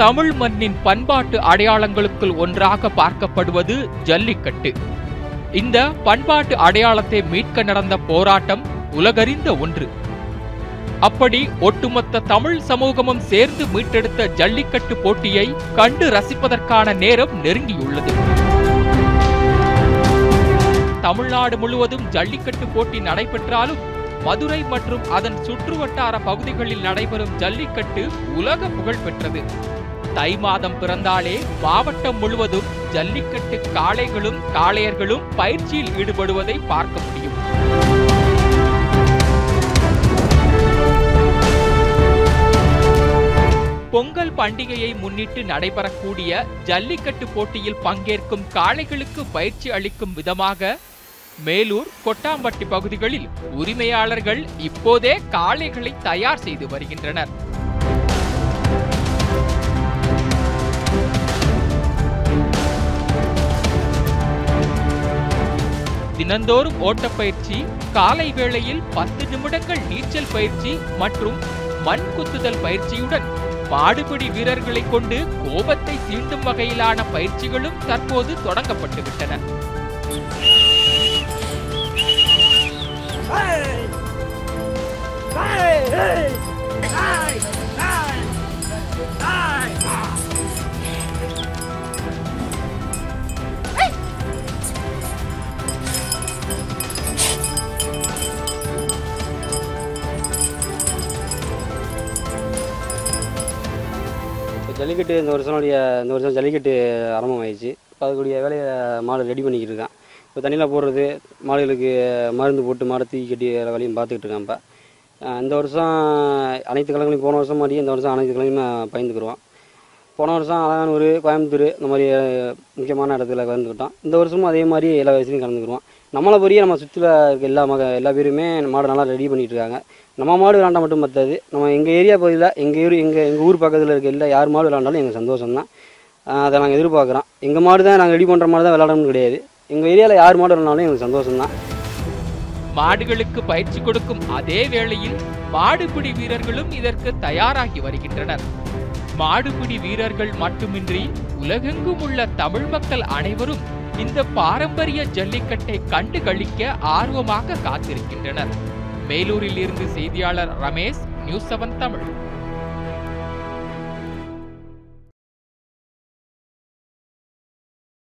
தமிழ் மண்ணின் பண்பாட்டு அடையாளங்களுக்குள் ஒன்றாக பார்க்கப்படுவது ஜல்லிக்கட்டு. இந்த பண்பாட்டு அடையாளத்தை மீட்க நடந்த போராட்டம் உலகறிந்த ஒன்று. அப்படி ஒட்டுமொத்த தமிழ் சமூகமும் சேர்ந்து மீட்டெடுத்த ஜல்லிக்கட்டு போட்டியை கண்டு ரசிப்பதற்கான நேரம் நெருங்கியுள்ளது. தமிழ்நாடு முழுவதும் ஜல்லிக்கட்டு போட்டி நடைபெற்றாலும் மதுரை மற்றும் அதன் சுற்றுவட்டார பகுதிகளில் நடைபெறும் ஜல்லிக்கட்டு உலக புகழ் பெற்றது. தை மாதம் பிறந்தாலே மாவட்டம் முழுவதும் ஜல்லிக்கட்டு காளைகளும் காளையர்களும் பயிற்சியில் ஈடுபடுவதை பார்க்க முடியும். பொங்கல் பண்டிகையை முன்னிட்டு நடைபெறக்கூடிய ஜல்லிக்கட்டு போட்டியில் பங்கேற்கும் காளைகளுக்கு பயிற்சி அளிக்கும் விதமாக மேலூர் கொட்டாம்பட்டி பகுதிகளில் உரிமையாளர்கள் இப்போதே காளைகளை தயார் செய்து வருகின்றனர். தினந்தோறும் ஓட்டப்பயிற்சி காலை வேளையில் பத்து நிமிடங்கள் நீச்சல் பயிற்சி மற்றும் மண் குத்துதல் பயிற்சியுடன் பாடுபிடி வீரர்களை கொண்டு கோபத்தை தீண்டும் வகையிலான பயிற்சிகளும் தற்போது தொடங்கப்பட்டுவிட்டன. ஜல்லிக்கட்டு இந்த வருஷனுடைய இந்த வருஷம் ஜல்லிக்கட்டு ஆரம்பமாயிடுச்சு. இப்போ அதுக்குரிய வேலையை மாடு ரெடி பண்ணிக்கிட்டு இருக்கான். இப்போ தண்ணியில் போடுறது மாடுகளுக்கு மருந்து போட்டு மாடை தூக்கி கட்டி எல்லா வேலையும் பார்த்துக்கிட்டு இருக்கான் இப்போ. இந்த வருஷம் அனைத்து கிழங்குலையும் போன வருஷம் மாதிரி இந்த வருஷம் அனைத்து கலங்களையுமே பயந்துக்குருவோம் போன வருஷம் அலகானூர் கோயம்புத்தூர் இந்த மாதிரி முக்கியமான இடத்துல கலந்துக்கிட்டோம். இந்த வருஷமும் அதே மாதிரி எல்லா வயசுலையும் கலந்துக்கிடுவோம். நம்மளை பொரிய நம்ம சுற்றில இருக்க எல்லா மக எல்லா பேருமே மாடு நல்லா ரெடி பண்ணிகிட்டு இருக்காங்க நம்ம மாடு விளாண்டா மட்டும் பத்தாது. நம்ம எங்கள் ஏரியா பகுதியில் எங்கள் ஊர் எங்கள் எங்கள் ஊர் பக்கத்தில் இருக்க எல்லா யார் மாடு விளாண்டாலும் எங்களுக்கு சந்தோஷம் தான் அதை நாங்கள் எதிர்பார்க்குறோம். எங்கள் மாடு தான் நாங்கள் ரெடி பண்ணுற மாதிரி தான் விளாடணும்னு கிடையாது. எங்கள் ஏரியாவில் யார் மாடு விளாண்டாலும் எங்களுக்கு சந்தோஷம் தான் மாடுகளுக்கு பயிற்சி கொடுக்கும் அதே வேளையில் மாடுபிடி வீரர்களும் இதற்கு தயாராகி வருகின்றனர். மாடுபிடி வீரர்கள் மட்டுமின்றி உலகெங்கும் உள்ள தமிழ் மக்கள் அனைவரும் இந்த பாரம்பரிய ஜல்லிக்கட்டை கண்டு களிக்க ஆர்வமாக காத்திருக்கின்றனர். மேலூரில் இருந்து செய்தியாளர் ரமேஷ் நியூஸ் செவன் தமிழ்.